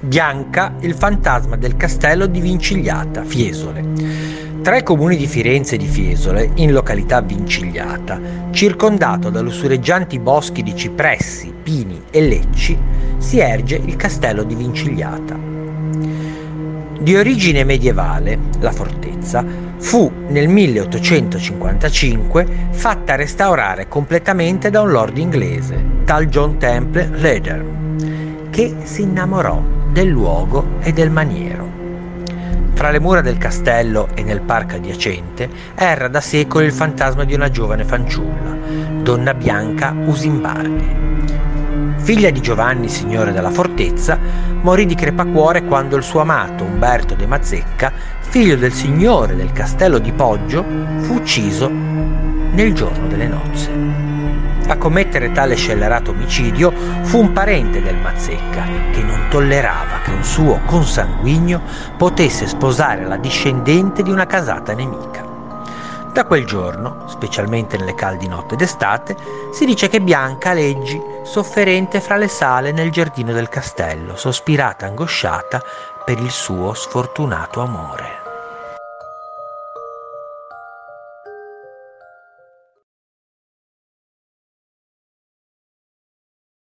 Bianca, il fantasma del castello di Vincigliata, Fiesole. Tra i comuni di Firenze e di Fiesole, in località Vincigliata, circondato da lussureggianti boschi di cipressi, pini e lecci, si erge il castello di Vincigliata. Di origine medievale, la fortezza fu nel 1855 fatta restaurare completamente da un lord inglese, tal John Temple Leder, che si innamorò del luogo e del maniero. Fra le mura del castello e nel parco adiacente erra da secoli il fantasma di una giovane fanciulla, donna Bianca Usimbardi. Figlia di Giovanni, signore della fortezza, morì di crepacuore quando il suo amato Umberto de Mazzecca, figlio del signore del castello di Poggio, fu ucciso nel giorno delle nozze. A commettere tale scellerato omicidio fu un parente del Mazzecca che non tollerava che un suo consanguigno potesse sposare la discendente di una casata nemica. Da quel giorno, specialmente nelle caldi notti d'estate, si dice che Bianca leggi sofferente fra le sale nel giardino del castello, sospirata angosciata per il suo sfortunato amore.